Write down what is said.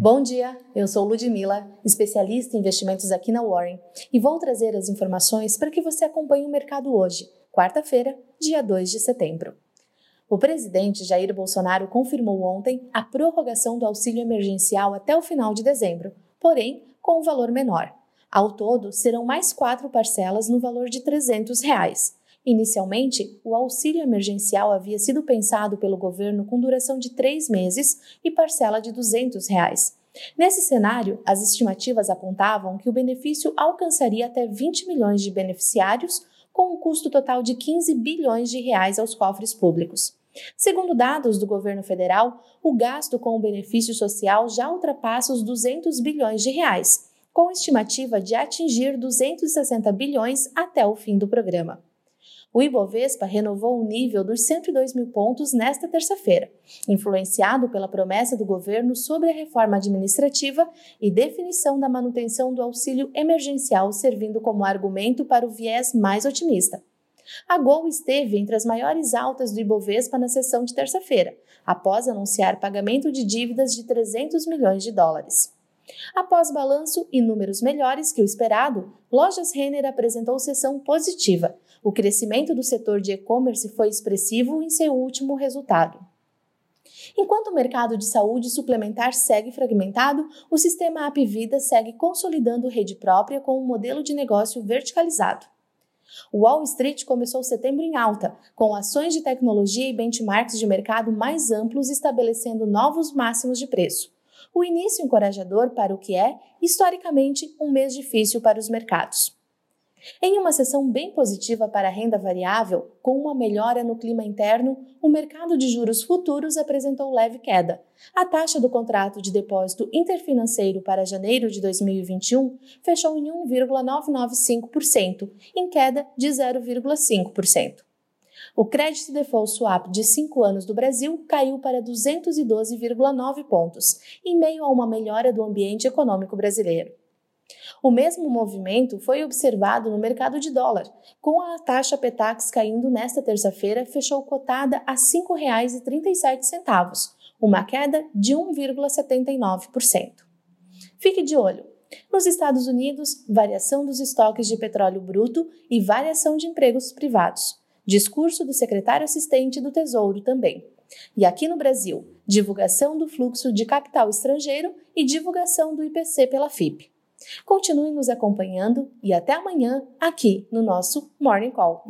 Bom dia, eu sou Ludmila, especialista em investimentos aqui na Warren, e vou trazer as informações para que você acompanhe o mercado hoje, quarta-feira, dia 2 de setembro. O presidente Jair Bolsonaro confirmou ontem a prorrogação do auxílio emergencial até o final de dezembro, porém com um valor menor. Ao todo, serão mais quatro parcelas no valor de 300 reais. Inicialmente, o auxílio emergencial havia sido pensado pelo governo com duração de três meses e parcela de 200 reais. Nesse cenário, as estimativas apontavam que o benefício alcançaria até 20 milhões de beneficiários, com um custo total de 15 bilhões de reais aos cofres públicos. Segundo dados do governo federal, o gasto com o benefício social já ultrapassa os 200 bilhões de reais, com estimativa de atingir 260 bilhões até o fim do programa. O Ibovespa renovou o nível dos 102 mil pontos nesta terça-feira, influenciado pela promessa do governo sobre a reforma administrativa e definição da manutenção do auxílio emergencial servindo como argumento para o viés mais otimista. A Gol esteve entre as maiores altas do Ibovespa na sessão de terça-feira, após anunciar pagamento de dívidas de 300 milhões de dólares. Após balanço e números melhores que o esperado, Lojas Renner apresentou sessão positiva. O crescimento do setor de e-commerce foi expressivo em seu último resultado. Enquanto o mercado de saúde suplementar segue fragmentado, o sistema Apvida segue consolidando rede própria com um modelo de negócio verticalizado. O Wall Street começou setembro em alta, com ações de tecnologia e benchmarks de mercado mais amplos estabelecendo novos máximos de preço o início encorajador para o que é, historicamente, um mês difícil para os mercados. Em uma sessão bem positiva para a renda variável, com uma melhora no clima interno, o mercado de juros futuros apresentou leve queda. A taxa do contrato de depósito interfinanceiro para janeiro de 2021 fechou em 1,995%, em queda de 0,5%. O crédito default swap de 5 anos do Brasil caiu para 212,9 pontos, em meio a uma melhora do ambiente econômico brasileiro. O mesmo movimento foi observado no mercado de dólar, com a taxa Petax caindo nesta terça-feira, fechou cotada a R$ 5,37, uma queda de 1,79%. Fique de olho. Nos Estados Unidos, variação dos estoques de petróleo bruto e variação de empregos privados. Discurso do secretário assistente do Tesouro também. E aqui no Brasil, divulgação do fluxo de capital estrangeiro e divulgação do IPC pela FIP. Continue nos acompanhando e até amanhã aqui no nosso Morning Call.